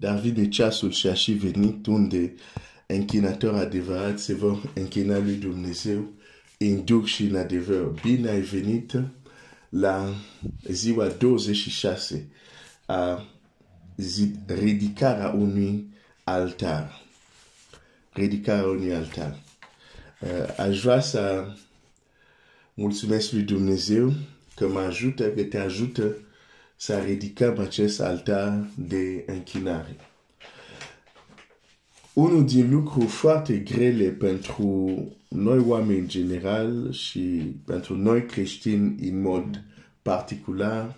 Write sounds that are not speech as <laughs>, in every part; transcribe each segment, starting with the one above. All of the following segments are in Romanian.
dar vine ceasul și a și venit unde închinator adevărat se vor închina lui Dumnezeu în duc și în adevăr. Bine ai venit la ziua 26 a ridicarea unui altar. Ridicarea unui altar. Uh, aș vrea să mulțumesc lui Dumnezeu că mă ajută, că te ajută să ridicăm acest altar de închinare. Unul din lucruri foarte grele pentru noi oameni în general și pentru noi creștini în mod particular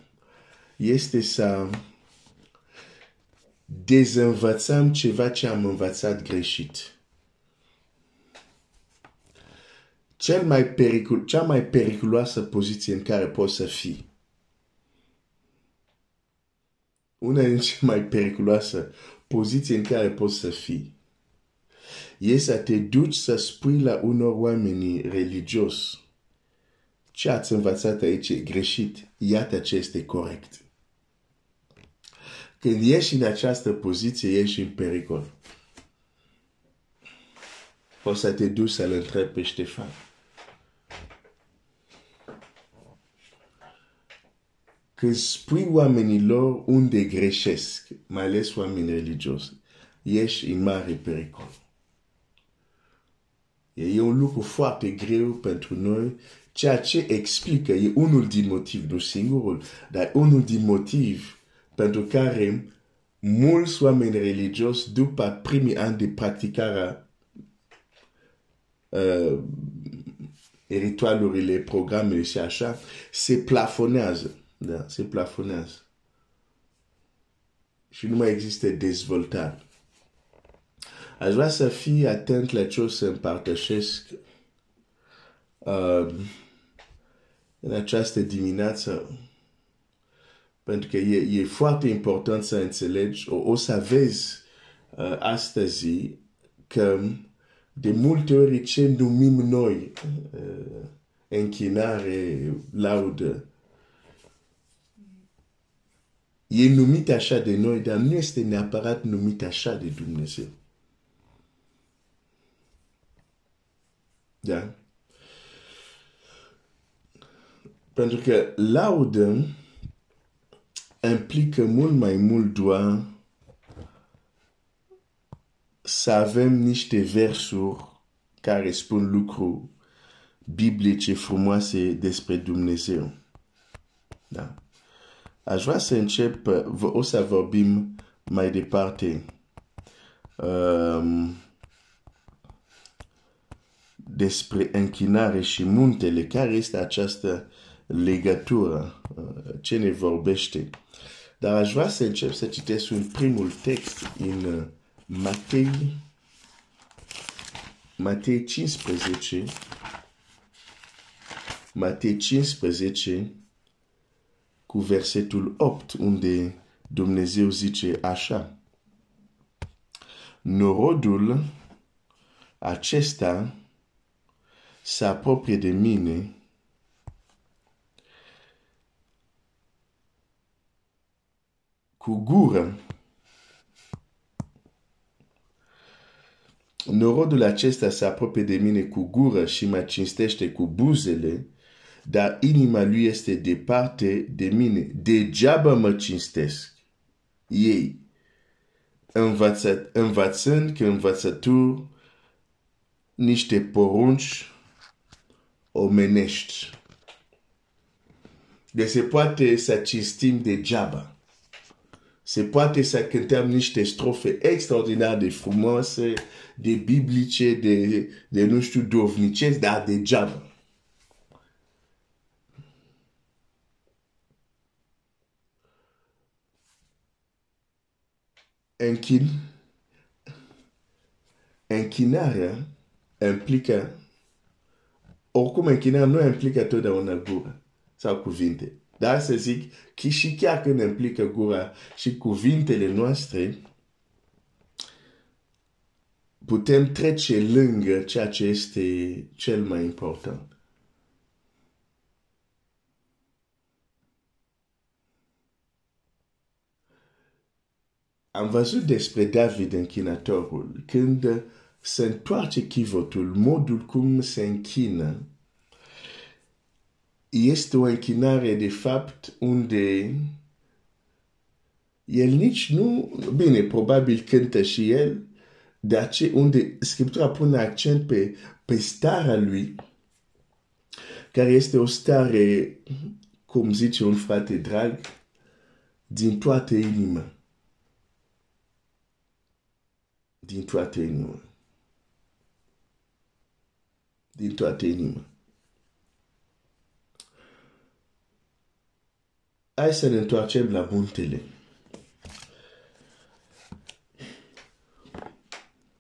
este să dezînvățăm ceva ce am învățat greșit. Cel mai pericul, cea mai periculoasă poziție în care poți să fii. Una din cele mai periculoase poziții în care poți să fii. E să te duci să spui la unor oameni religios ce ați învățat aici e greșit, iată ce este corect. Când ești în această poziție, ești în pericol. O să te duci să-l întrebi pe Ștefan. Oamenilor unde greșesc, mai ales oameni religioși, ești în mare pericol. E un lucru foarte greu pentru noi, ceea ce explică, e unul din motiv, nu singurul, dar unul din motiv pentru care mulți oameni religioși, după primii ani de practicare uh, ritualurile, programele și așa, se plafonează. Da, se plafonează. Și nu mai există dezvoltare. Aș vrea să fii atent la ce o să împărtășesc uh, în această dimineață pentru că e, e foarte important să înțelegi, o, o să vezi uh, astăzi că de multe ori ce numim noi uh, închinare, laudă, e numit așa de noi, dar nu este neapărat numit așa de Dumnezeu. Da? Pentru că laudă implică mult mai mult doar să avem niște versuri care spun lucruri biblice frumoase despre Dumnezeu. Da? Aș vrea să încep, o să vorbim mai departe. Um, despre închinare și muntele, care este această legătură, uh, ce ne vorbește. Dar aș vrea să încep să citesc un primul text în uh, Matei, Matei 15, Matei 15, cu versetul 8, unde Dumnezeu zice așa. Norodul acesta se apropie de mine cu gură. Norodul acesta se apropie de mine cu gură și mă cinstește cu buzele, dar inima lui este departe de mine. Degeaba mă cinstesc. Ei, învăță, învățând că învățături niște porunci omenești. De se poate să cinstim degeaba se poate să cântăm niște strofe extraordinar de frumoase, de biblice, de, de nu știu, dovnicesc, dar degeaba. Închin, închinarea implică, oricum închinarea nu implică totdeauna gură sau cuvinte. Dar să zic că și chiar când implică gura și cuvintele noastre, putem trece lângă ceea ce este cel mai important. Am văzut despre David închinatorul, când se întoarce chivotul, modul cum se închină, este o închinare de fapt unde el nici nu, bine, probabil cântă și el, de ce unde Scriptura pune accent pe, pe starea lui, care este o stare, cum zice un frate drag, din toată inima. Din toată inima. Din toată inima. Hai să ne întoarcem la muntele.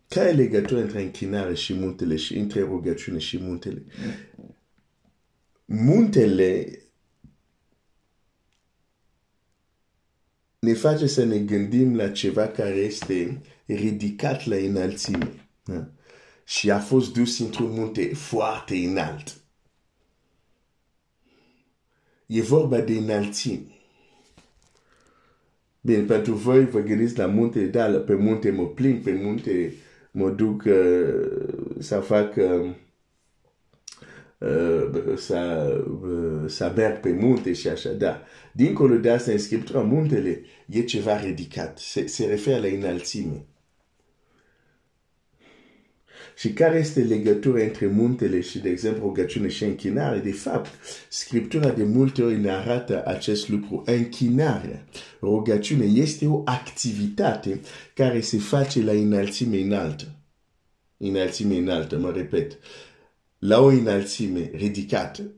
Care e legătura între închinare și muntele și între rugăciune și muntele? Muntele ne face să ne gândim la ceva care este ridicat la înălțime. Da? Și a fost dus într-un munte foarte înalt. E vorba de înălțime. Bine, pentru voi vă gândiți la munte, da, pe munte mă plimb, pe munte mă duc uh, să fac uh, uh, să, uh, să merg pe munte și așa, da. Dincolo de asta, în Scriptura, muntele e ceva ridicat, se, se referă la înălțime. Și care este legătura între muntele și, de exemplu, rugăciune și închinare? De fapt, Scriptura de multe ori ne arată acest lucru. Închinarea, rugăciune, este o activitate care se face la înălțime înaltă. Înălțime înaltă, mă repet. La o înălțime ridicată.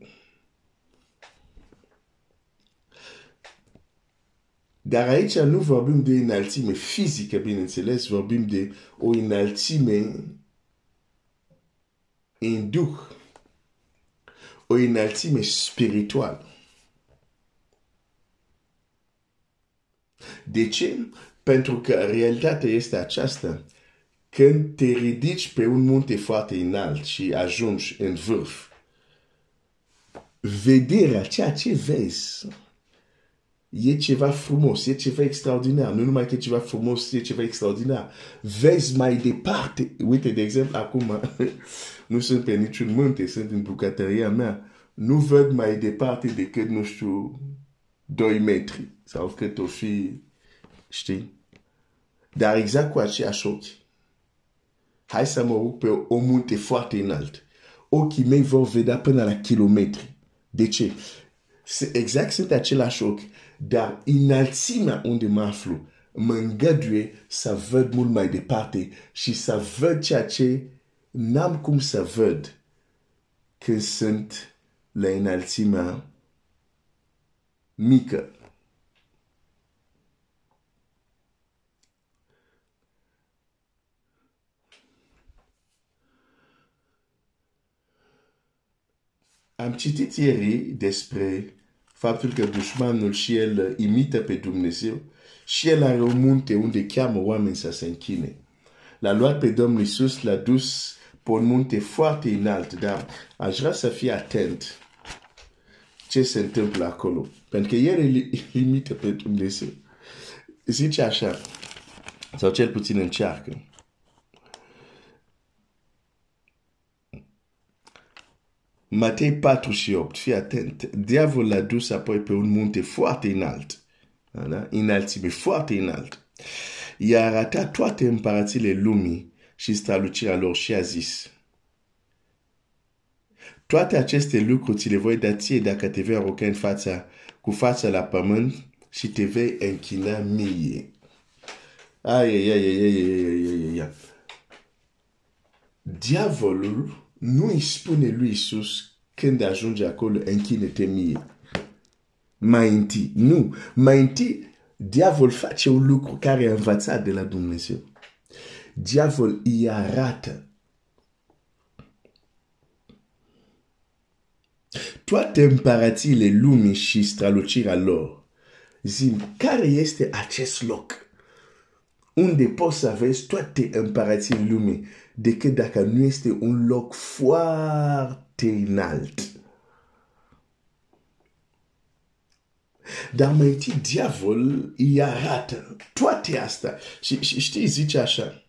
Dar aici nu vorbim de înălțime fizică, bineînțeles, vorbim de o înălțime în duh, o înălțime spirituală. De ce? Pentru că realitatea este aceasta. Când te ridici pe un munte foarte înalt și ajungi în vârf, vederea, ceea ce vezi, e ceva frumos, e ceva extraordinar. Nu numai că e ceva frumos, e ceva extraordinar. Vezi mai departe. Uite, de exemplu, acum <laughs> nu sunt pe niciun munte, sunt în bucătăria mea. Nu văd mai departe decât, nu știu, 2 metri sau cât o fi, știi? Dar exact cu aceiași ochi. Hai să mă rog pe o munte foarte înalt. Ochii mei vor vedea până la kilometri. De ce? Exact sunt același ochi dar înălțimea unde mă aflu mă îngăduie să văd mult mai departe și să văd ceea ce n-am cum să văd când sunt la înălțimea mică. Am citit ieri despre faptul că dușmanul și el imită pe Dumnezeu și el are un munte unde cheamă oameni să se închine. L-a luat pe Domnul Iisus, l-a dus pe un munte foarte înalt, dar aș vrea să fie atent ce se întâmplă acolo. Pentru că el îl imită pe Dumnezeu. Zice așa, sau cel puțin încearcă. Matei 4 și 8, fii atent. Diavolul l-a dus apoi pe un munte foarte înalt. Da? Înalțime foarte înalt. I-a arătat toate împărațile lumii și strălucirea lor și a zis. Toate aceste lucruri ți le voi da ție dacă te vei arunca în fața, cu fața la pământ și te vei închina mie. Ai, ai, ai, ai, ai, ai, ai, ai. Diavolul nu îi spune lui Isus când ajunge acolo, închine-te mie. Mai întâi, nu. Mai întâi, diavol face un lucru care a învățat de la Dumnezeu. Diavol îi arată toate împărațiile lumii și strălucirea lor. Zim, care este acest loc? Unde poți să vezi toate împărațiile lumii decât dacă nu este un loc foarte înalt. Dar mai întâi diavol îi arată toate astea. Și, și știi, zice așa,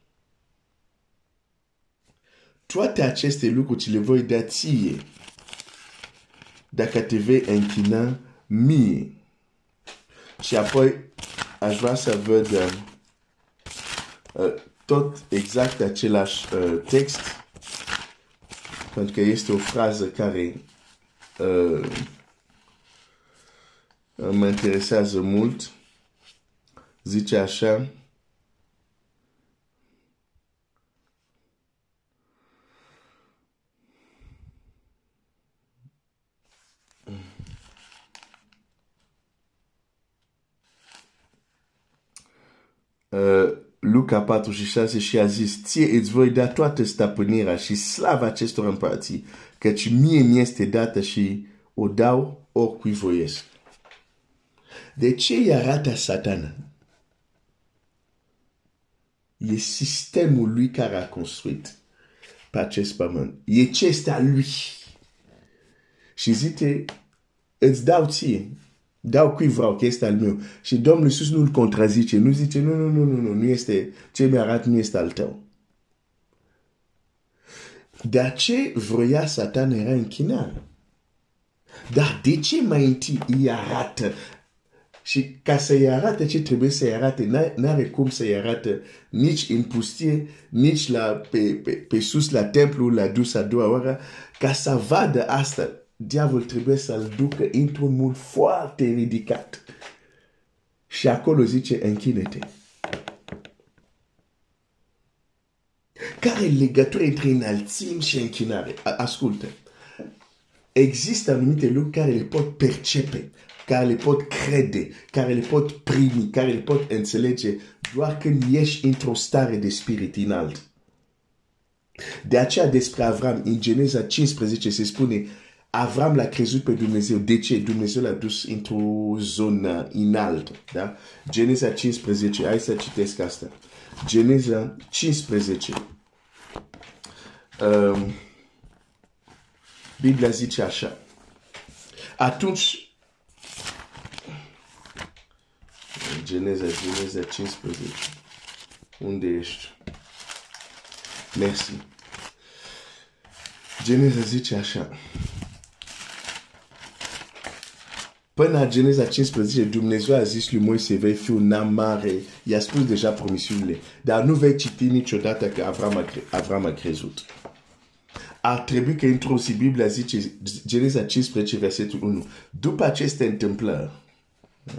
toate aceste lucruri ți le voi da ție dacă te vei închina mie. Și apoi aș vrea să văd uh, uh, tot exact același uh, text, pentru că este o frază care uh, mă interesează mult. Zice așa, Uh, Luca 4 și 6 și a zis, ție îți voi da toată stăpânirea și slava acestor împărății, căci mie mi este dată și o dau oricui voiesc. De ce îi arată satana? E sistemul lui care a construit pe acest pământ. E ce este a lui. Și zice, îți dau ție dau cui vreau că este al meu. Și Domnul Iisus nu-l contrazice. Nu zice, nu, nu, nu, nu, nu, nu este, ce mi-arat nu este al tău. De ce vroia Satan era închinat? Dar de ce mai întâi îi arată? Și ca să-i arate ce trebuie să-i arate, n-are cum să-i arate nici în pustie, nici la, pe, pe, pe sus la templu, la dus a doua oră, ca să vadă asta diavol trebuie să-l ducă într-un mult foarte ridicat. Și acolo zice, închine-te. Care e legătura între înălțim și închinare? Ascultă. Există anumite lucruri care le pot percepe, care le pot crede, care le pot primi, care le pot înțelege doar când ești într-o stare de spirit înalt. De aceea despre Avram, în Geneza 15 se spune, Avram l-a crezut pe Dumnezeu. De ce? Dumnezeu l-a dus într-o zonă înaltă. Da? Geneza 15. Hai să citesc asta. Geneza 15. Um, Biblia zice așa. Atunci, Geneza, Geneza 15. Unde ești? Mersi. Geneza zice așa. Până la Geneza 15, Dumnezeu a zis lui Moise, vei fi un am mare. I-a spus deja promisiunile. Dar nu vei citi niciodată că Avram a, cre Avram a crezut. Ar trebui că într-o zi Biblia zice, Geneza 15, versetul 1. După aceste întâmplări,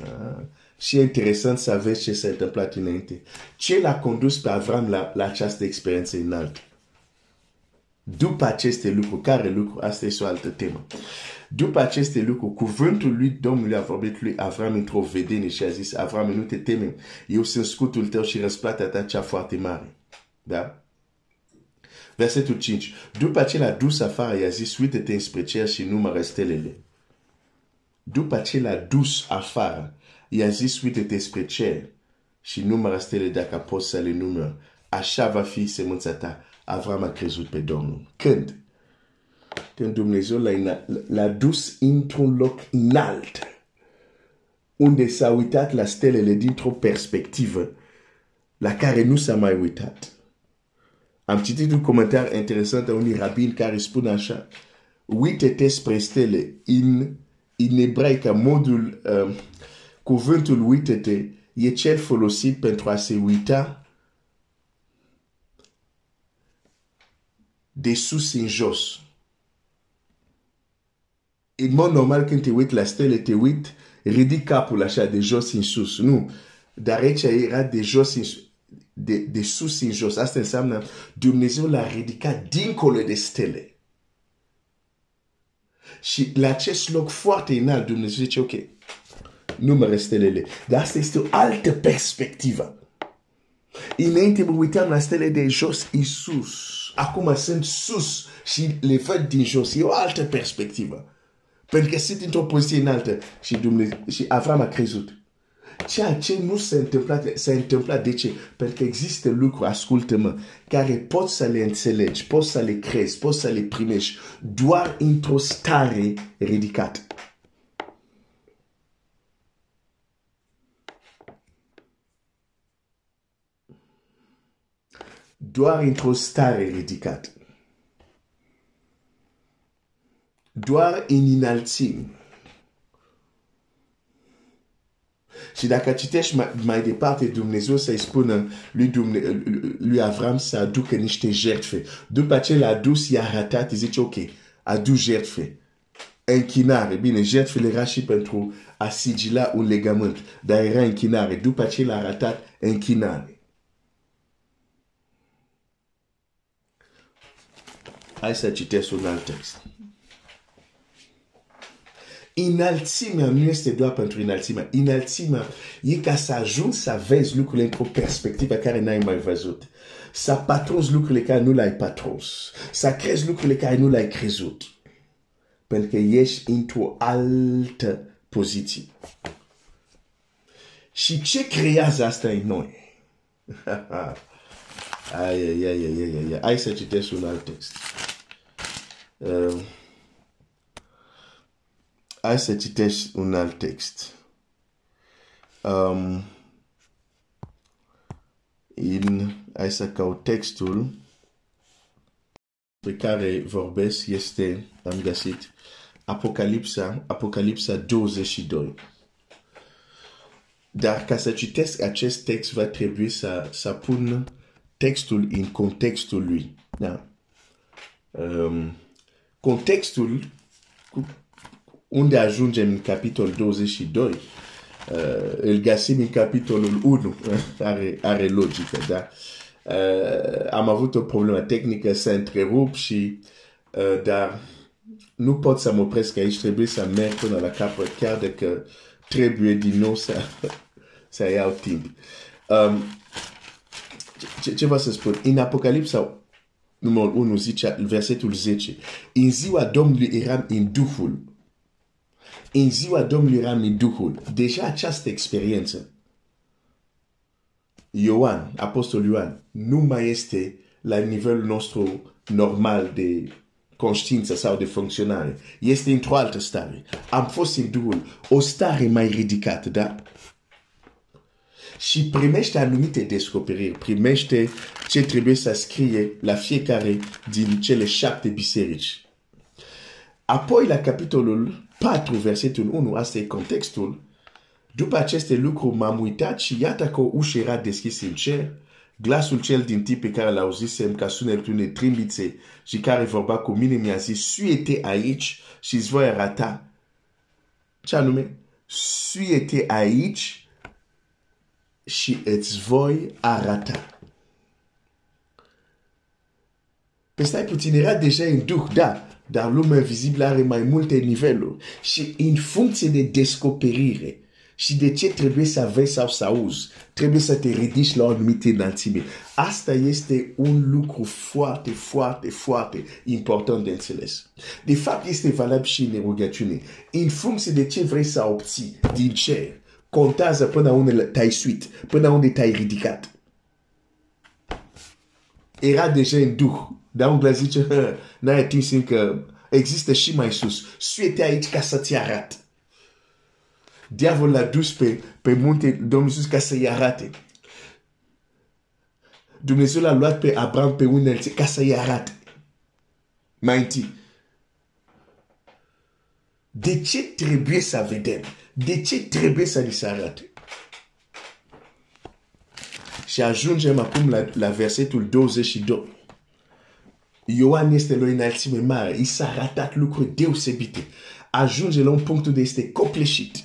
ah, și e interesant să vezi ce s-a întâmplat înainte. Ce l-a condus pe Avram la, la această experiență înaltă? După aceste lucruri, care lucruri? Asta este o altă temă. După aceste lucruri, cuvântul lui Domnului a vorbit lui Avram într-o vedenie și a zis, Avram, nu te teme, eu sunt scutul tău și răsplata ta cea foarte mare. Da? Versetul 5. După ce l-a dus afară, i-a zis, uite-te înspre cer și numără stelele. După ce l-a dus afară, i-a zis, uite-te spre cer și numără stelele dacă poți să le număr. Așa va fi semânța ta. Avram a crezut pe Domnul. Când? Când Dumnezeu l-a dus într-un loc înalt, unde s-a la stelele dintr-o perspectivă la care nu s-a mai uitat. Am citit un comentar interesant a unui rabin care spune așa, uite-te spre stele, în, în ebraică, modul, uh, cuvântul uite-te e cel folosit pentru a se uita de în mod normal când te uiți la stele, te uiți, ridic capul așa de jos în sus. Nu. Dar aici era de jos în sus. De, de sus în jos. Asta înseamnă Dumnezeu l-a ridicat dincolo de stele. Și la acest loc foarte înalt, Dumnezeu zice, ok, numără stelele. Dar asta este o altă perspectivă. Înainte mă uitam la stele de jos în sus. Acum sunt sus și le văd din jos. E o altă perspectivă. Pentru că sunt într-o poziție înaltă și, Dumnezeu, și Avram a crezut. Ceea ce nu s-a întâmplat, s-a întâmplat de ce? Pentru că există lucruri, ascultă-mă, care poți să le înțelegi, poți să le crezi, poți să le primești, doar într-o stare ridicată. Doar într-o stare ridicată. Doar în înălțimi. Și dacă citești mai, mai departe, Dumnezeu să-i spună lui, Dumne, lui Avram să aducă niște jertfe. După ce l-a dus, i-a arătat, îi zice, ok, adu jertfe. Închinare. Bine, jertfele era și pentru a sigila un legământ, dar era închinare. După ce l-a arătat, închinare. Hai să citesc un alt text. Înălțimea nu este doar pentru înălțimea. Înălțimea e ca să ajungi să vezi lucrurile într-o perspectivă care n-ai mai văzut. Să patrunzi lucrurile care nu le-ai patrons. Să crezi lucrurile care nu le-ai crezut. Pentru că ești într-o altă poziție. Și ce creează asta în noi? <laughs> ai, ai, ai, ai, ai, ai. Hai să citesc un alt text. Uh, hai să citești un alt text. Um, in, hai să caut textul pe care vorbesc este, am găsit, Apocalipsa, Apocalipsa 22. Dar ca să citesc acest text, va trebui să, să pun textul în contextul lui. Da? Um, contextul unde ajungem în capitolul 22, uh, îl găsim în capitolul 1, <laughs> are, are logică, da? Uh, am avut o problemă tehnică, să întrerup și, uh, dar nu pot să mă opresc aici, trebuie să merg până la capăt, chiar dacă trebuie din nou să, <laughs> să iau timp. Um, ce, ce vă să spun? În Apocalipsa numărul 1 zice, versetul 10, în ziua Domnului eram în Duhul. În ziua Domnului eram în Duhul. Deja această experiență, Ioan, Apostol Ioan, nu mai este la nivelul nostru normal de conștiință sau de funcționare. Este într-o altă stare. Am fost în Duhul, o stare mai ridicată, da? și primește anumite descoperiri, primește ce trebuie să scrie la fiecare din cele șapte biserici. Apoi, la capitolul 4, versetul 1, asta e contextul, după aceste lucruri m-am uitat și iată că o ușă era deschisă în cer, glasul cel din tip pe care l-auzisem ca sunetul unei trimbițe și care vorba cu mine mi-a zis, suiete aici și îți voi arăta. Ce anume? Suiete aici și îți voi arăta. Pe stai puțin, era deja în duh, da, dar lumea vizibilă are mai multe niveluri. Și în funcție de descoperire și de ce trebuie să vezi sau să auzi, trebuie să te ridici la o anumită înălțime. Asta este un lucru foarte, foarte, foarte important de înțeles. De fapt, este valabil și în rugăciune. În funcție de ce vrei să obții din cer, contează până unde te-ai suit, până unde te-ai ridicat. Era deja în duh. Dar un zice, n-ai atins încă, există și mai sus. Suite aici ca să-ți arate. Diavolul l-a dus pe, pe munte Domnul Iisus ca să-i arate. Dumnezeu l-a luat pe Abraham pe unelțe ca să-i arate. Mai întâi. De ce trebuie să vedem? De ce trebuie să li se arate? Și ajungem acum la, la versetul 22. Ioan este la o înălțime mare. I s-a arătat lucruri deosebite. Ajunge la un punct unde este copleșit.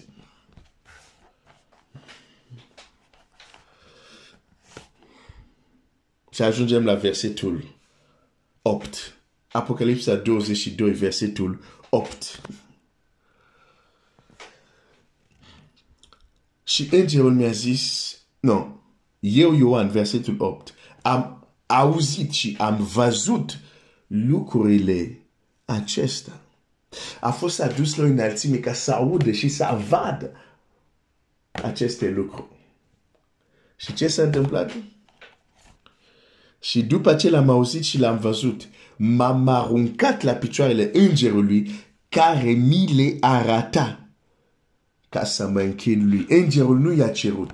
Și ajungem la versetul 8. Apocalipsa 22, versetul 8. Și îngerul mi-a zis, nu, eu, Ioan, versetul 8, am auzit și am văzut lucrurile acestea. A fost adus la o înălțime ca să audă și să vadă aceste lucruri. Și ce s-a întâmplat? Și după ce l-am auzit și l-am văzut, m-am aruncat la picioarele îngerului care mi le arata ca să mă închin lui. Îngerul nu i-a cerut.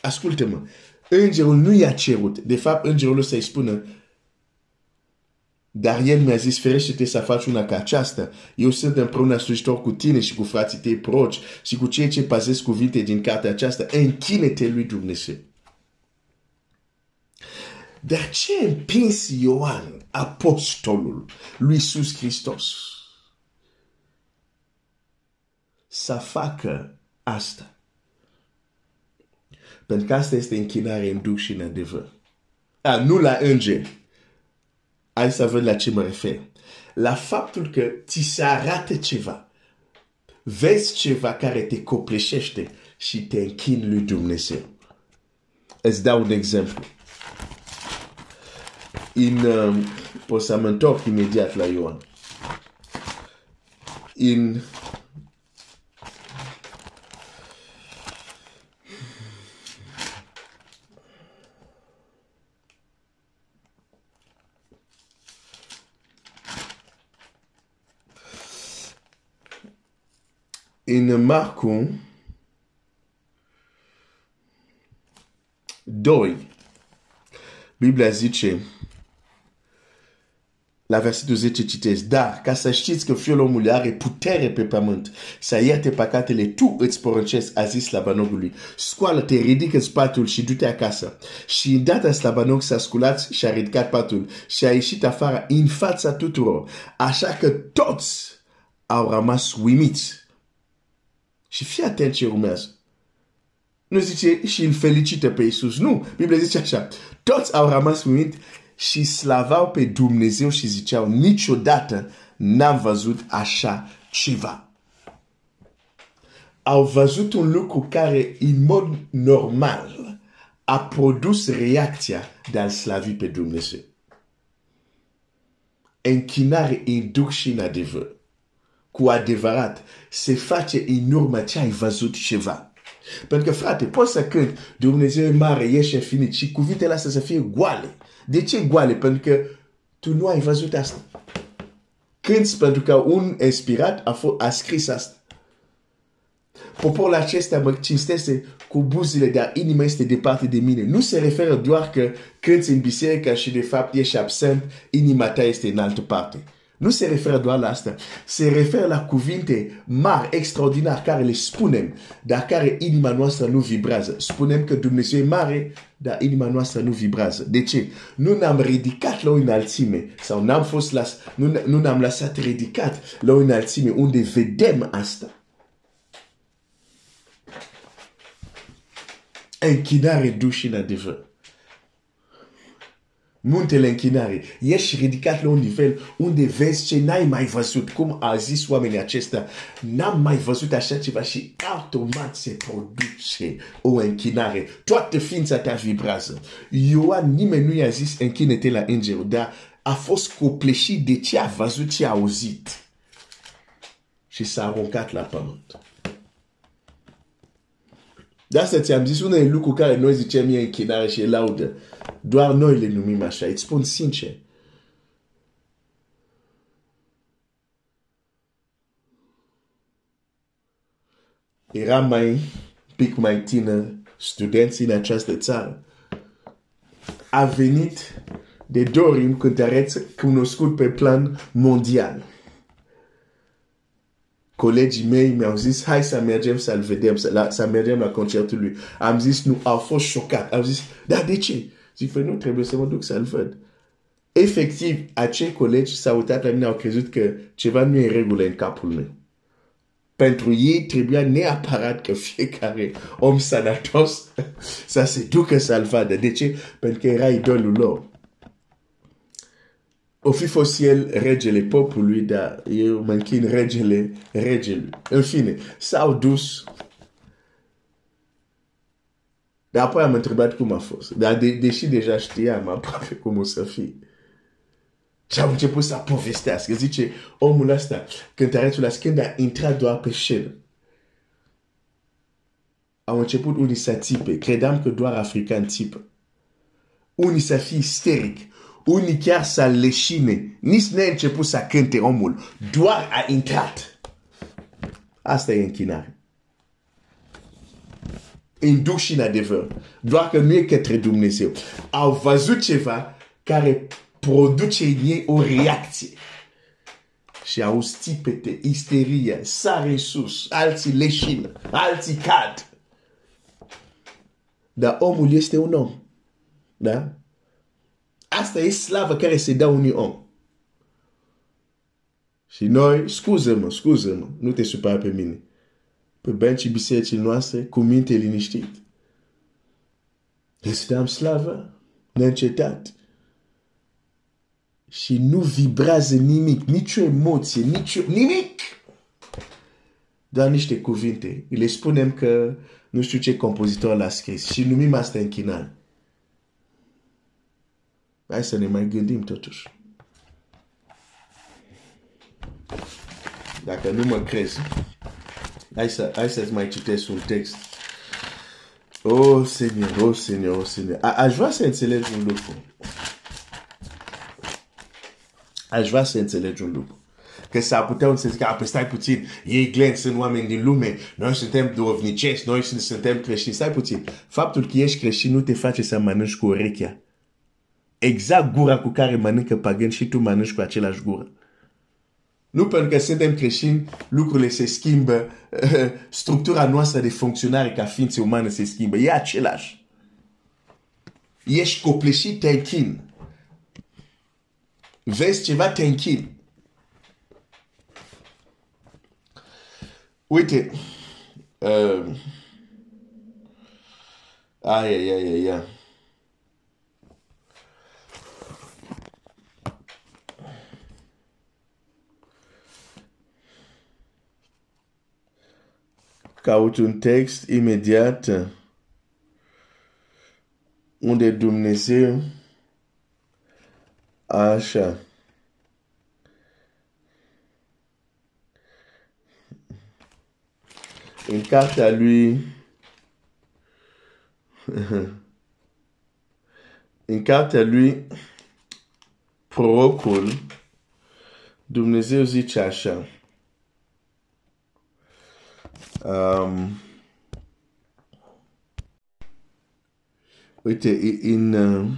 Ascultă-mă. Îngerul nu i-a cerut. De fapt, îngerul să-i spună, dar el mi-a zis, ferește-te să faci una ca aceasta. Eu sunt împreună slujitor cu tine și cu frații tăi proci și cu cei ce pazesc cuvinte din cartea aceasta. Închine-te lui Dumnezeu. Dar ce împins Ioan, apostolul lui Iisus Hristos, să facă asta? Pentru că asta este închinare în duc și în adevăr. A, nu la înger. Hai să văd la ce mă refer. La faptul că ți se arată ceva. Vezi ceva care te copleșește și te închin lui Dumnezeu. Îți dau un exemplu. In, um, poți să mă întorc imediat la Ioan. In în Marcu 2, Biblia zice, la versetul 10 citesc, dar ca să știți că fiul omului are putere pe pământ să ierte păcatele, tu îți poruncesc, a zis slabanogului, scoală-te, ridică spatul și du-te acasă. Și îndată slabanog s-a sculat și a ridicat patul și a ieșit afară în fața tuturor, așa că toți au rămas uimiți și fii atent ce urmează. Nu zice și îl felicită pe Iisus. Nu, Biblia zice așa. Toți au rămas uimit și slavau pe Dumnezeu și ziceau niciodată n-am văzut așa ceva. Au văzut un lucru care în mod normal a produs reacția de a slavi pe Dumnezeu. Închinare în duc și în adevăr cu adevărat se face în urmă ce ai văzut ceva. Pentru că, frate, poți să cânti Dumnezeu e mare, ești infinit și cuvintele astea să fie goale. De ce goale? Pentru că tu nu ai văzut asta. Cânti pentru că un inspirat a, fost, a scris asta. Poporul acesta mă cinstește cu buzile, dar inima este departe de mine. Nu se referă doar că cânti în biserică și de fapt ești absent, inima ta este în altă parte. Nu se referă doar la asta. Se referă la cuvinte mari, extraordinare, care le spunem, dar care inima noastră nu vibrează. Spunem că Dumnezeu e mare, dar inima noastră nu vibrează. De ce? Nu ne-am ridicat la o înălțime sau n-am fost las, nu, nu ne-am lăsat ridicat la o înălțime unde vedem asta. Închinare duși în adevăr muntele închinare. Ești ridicat la un nivel unde vezi ce n-ai mai văzut. Cum a zis oamenii acesta, n-am mai văzut așa ceva și automat se produce o închinare. Toată ființa ta vibrează. Ioan nimeni nu i-a zis închine-te la îngerul, dar a fost copleșit de ce a văzut, ce a auzit. Și s-a aruncat la pământ. De asta ți-am zis unele lucruri care noi zicem e închinare și e laudă. Doar noi le numim așa. Îți spun sincer. Era mai pic mai tânăr, studenți în această țară. A venit de Dorim cântăreț cunoscut pe plan mondial. Colegii mei mi-au zis, hai să mergem să-l vedem, să, la, să mergem la concertul lui. Am zis, nu, au fost șocat. Au zis, da, de ce? Zic, păi nu, trebuie să mă duc să-l văd. Efectiv, acei colegi s-au uitat la mine, au crezut că ceva nu e în regulă în capul meu. Pentru ei trebuia neapărat că fiecare om sănătos <laughs> să se ducă să-l vadă. De ce? Pentru că era idolul lor. O fi fost el regele poporului, dar eu mă închin regele regelui. În fine, s-au dus dar apoi am întrebat cum a fost. Dar de, deși deja știam aproape cum o să fie. Și am început să povestească. Zice, omul ăsta, cântărețul la când a intrat doar pe scenă. Au început unii să țipe. Credeam că doar african țipă. Unii să fie isteric. Unii chiar să leșine. Nici n-a început să cânte omul. Doar a intrat. Asta e închinare induși în adevăr. Doar că nu e către Dumnezeu. Au văzut ceva care produce în ei o reacție. Și au stipete, isterie, sare sus, alții leșină, alții cad. Dar omul este un om. Da? Asta e slavă care se dă unui om. Și noi, scuză-mă, scuză-mă, nu te supăra pe mine. Pe bencii bisericii noastre, cu minte liniștit. Îți dăm slavă, neîncetat. Și nu vibrează nimic, nicio emoție, nicio, nimic. Doar niște cuvinte. Le spunem că nu știu ce compozitor l-a scris și numim asta închinare. Hai să ne mai gândim totuși. Dacă nu mă crezi, hai, să, hai să-ți mai citesc un text. Oh, Seigneur, oh, Seigneur, oh, Seigneur. A, aș vrea să înțelegi un lucru. Aș vrea să înțelegi un lucru. Că s-ar putea să zic, apoi stai puțin, ei Glenn sunt oameni din lume, noi suntem dovnicesc, noi suntem creștini, stai puțin. Faptul că ești creștin nu te face să mănânci cu urechea. Exact gura cu care mănâncă pagan și tu mănânci cu același gură. Nu pentru că suntem creștini, lucrurile se schimbă, <laughs> structura noastră de funcționare ca ființe umane se schimbă. E același. Ești copleșit, te închin. Vezi ceva, te închin. Uite, uh, ai, ai, ai, ai, ai. Caut un text imediat unde Dumnezeu așa. În cartea lui <laughs> în cartea lui prorocul Dumnezeu zice așa Um, uite, în uh,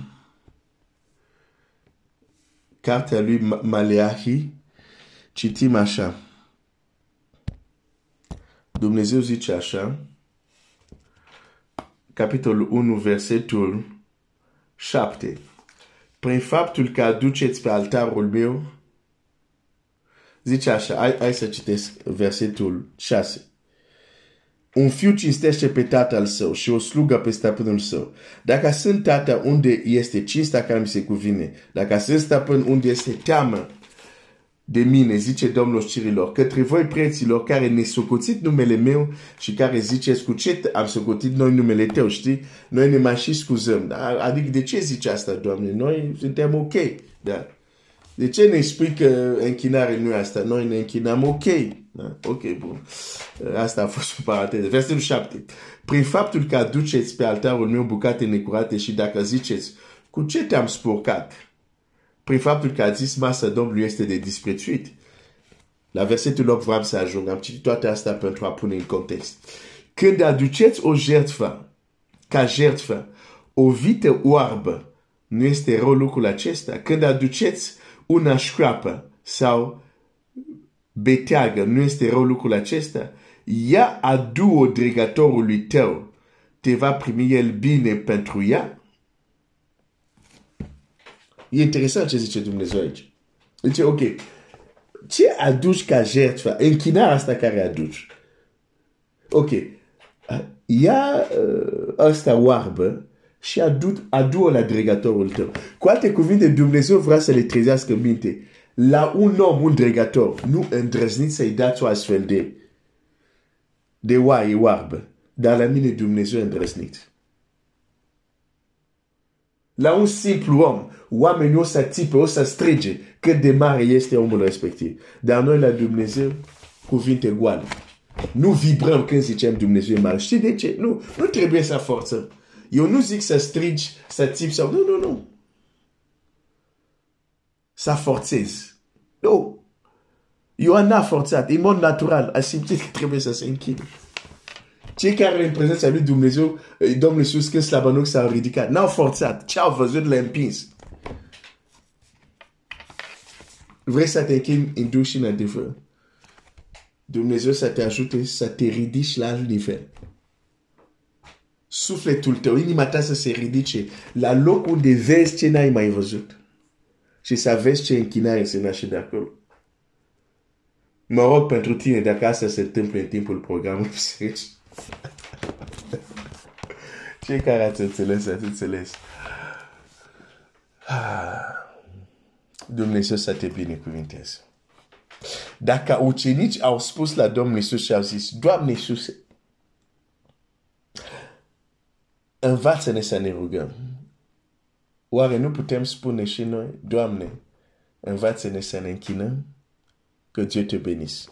cartea lui Maleahi citim așa. Dumnezeu zice așa, capitolul 1, versetul 7. Prin faptul că aduceți pe altarul meu, zice așa, hai, hai să citesc versetul 6 un fiu cinstește pe tatăl său și o slugă pe stăpânul său. Dacă sunt tată unde este cinsta care mi se cuvine, dacă sunt stăpân unde este teamă de mine, zice Domnul Cirilor, către voi preților care ne socotit numele meu și care ziceți cu ce am socotit noi numele tău, știi? Noi ne mai și scuzăm. Adică de ce zice asta, Doamne? Noi suntem ok. Da. De ce ne spui că închinare nu e asta? Noi ne închinăm ok. Da? Ok, bun. Asta a fost o paranteză. Versetul 7. Prin faptul că aduceți pe altarul meu bucate necurate și dacă ziceți, cu ce te-am spurcat? Prin faptul că a zis masa Domnului este de disprețuit. La versetul 8 vreau să ajung. Am citit toate astea pentru a pune în context. Când aduceți o jertfă, ca jertfă, o vită oarbă, nu este rău lucrul acesta. Când aduceți una șcroapă sau beteagă, nu este rău lucrul acesta, ea adu-o dregătorului tău, te va primi el bine pentru ea? E interesant ce zice Dumnezeu aici. Zice, ok, ce aduci ca jertfă? Închinarea asta care aduci. Ok, ia uh, asta oarbă și adu, adu la dregătorul tău. Cu alte cuvinte, Dumnezeu vrea să le trezească minte. La un om, un dregător, nu îndrăzniți să-i dați o astfel de, de oaie oarbă. Dar la mine Dumnezeu îndrăznit. La un simplu om, oamenii o să tipe, o să strige cât de mare este omul respectiv. Dar noi la Dumnezeu, cuvinte goale. Nu vibrăm când zicem Dumnezeu e mare. Știi de ce? Nu, nu trebuie să forțăm. Eu nu zic să strigi, să țipi sau... Nu, nu, nu. Să forțezi. Nu. Ioan n-a forțat. E mod natural. A simțit că trebuie să se închide. Cei care în prezența lui Dumnezeu, Domnul Iisus când slabănoc s-au ridicat, n-au forțat, ce au văzut le împins. Vrei să te închini în duș și în adevăr? Dumnezeu să te ajute să te ridici la alt nivel. Sufletul tău, inima ta să se ridice la locul de vezi ce n-ai mai văzut. Și să vezi ce închinare se naște de acolo. Mă rog pentru tine dacă asta se întâmplă în timpul programului <laughs> Cei care ați înțeles, ați înțeles. Dumnezeu să te binecuvinteze. Dacă ucenici au spus la Domnul Iisus și au zis, Doamne Iisus, învață-ne să ne rugăm. Oare nu putem spune și noi, Doamne, învață-ne să ne închinăm? Que Dieu te bénisse.